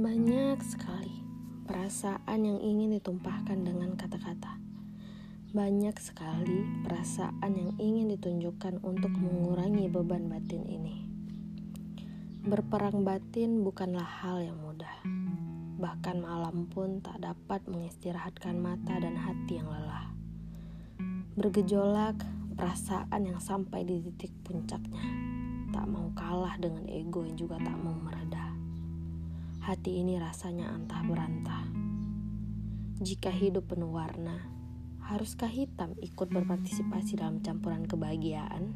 Banyak sekali perasaan yang ingin ditumpahkan dengan kata-kata. Banyak sekali perasaan yang ingin ditunjukkan untuk mengurangi beban batin ini. Berperang batin bukanlah hal yang mudah. Bahkan malam pun tak dapat mengistirahatkan mata dan hati yang lelah. Bergejolak perasaan yang sampai di titik puncaknya. Tak mau kalah dengan ego yang juga tak mau meredah hati ini rasanya antah berantah. Jika hidup penuh warna, haruskah hitam ikut berpartisipasi dalam campuran kebahagiaan?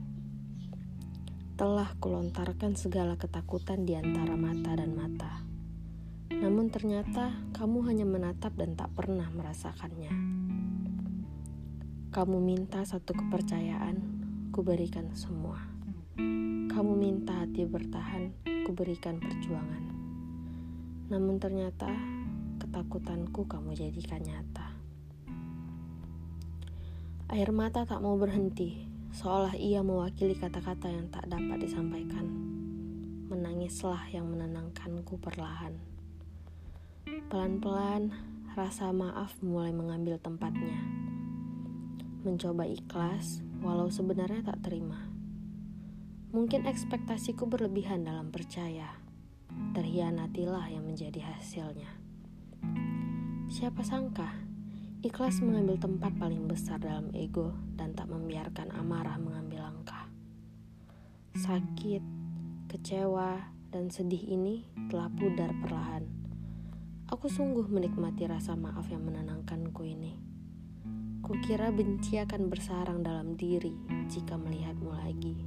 Telah kulontarkan segala ketakutan di antara mata dan mata. Namun ternyata kamu hanya menatap dan tak pernah merasakannya. Kamu minta satu kepercayaan, kuberikan semua. Kamu minta hati bertahan, kuberikan perjuangan. Namun ternyata ketakutanku kamu jadikan nyata. Air mata tak mau berhenti, seolah ia mewakili kata-kata yang tak dapat disampaikan. Menangislah yang menenangkanku perlahan. Pelan-pelan, rasa maaf mulai mengambil tempatnya. Mencoba ikhlas, walau sebenarnya tak terima. Mungkin ekspektasiku berlebihan dalam percaya terhianatilah yang menjadi hasilnya. Siapa sangka, ikhlas mengambil tempat paling besar dalam ego dan tak membiarkan amarah mengambil langkah. Sakit, kecewa, dan sedih ini telah pudar perlahan. Aku sungguh menikmati rasa maaf yang menenangkanku ini. Kukira benci akan bersarang dalam diri jika melihatmu lagi.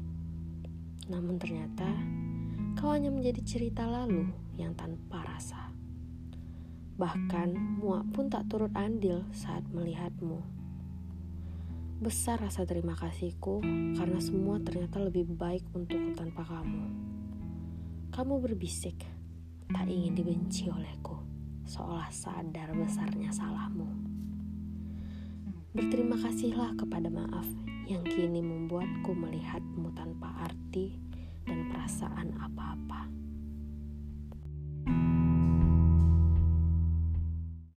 Namun ternyata kau hanya menjadi cerita lalu yang tanpa rasa. Bahkan muak pun tak turut andil saat melihatmu. Besar rasa terima kasihku karena semua ternyata lebih baik untuk tanpa kamu. Kamu berbisik, tak ingin dibenci olehku, seolah sadar besarnya salahmu. Berterima kasihlah kepada maaf yang kini membuatku melihatmu tanpa arti dan perasaan apa-apa.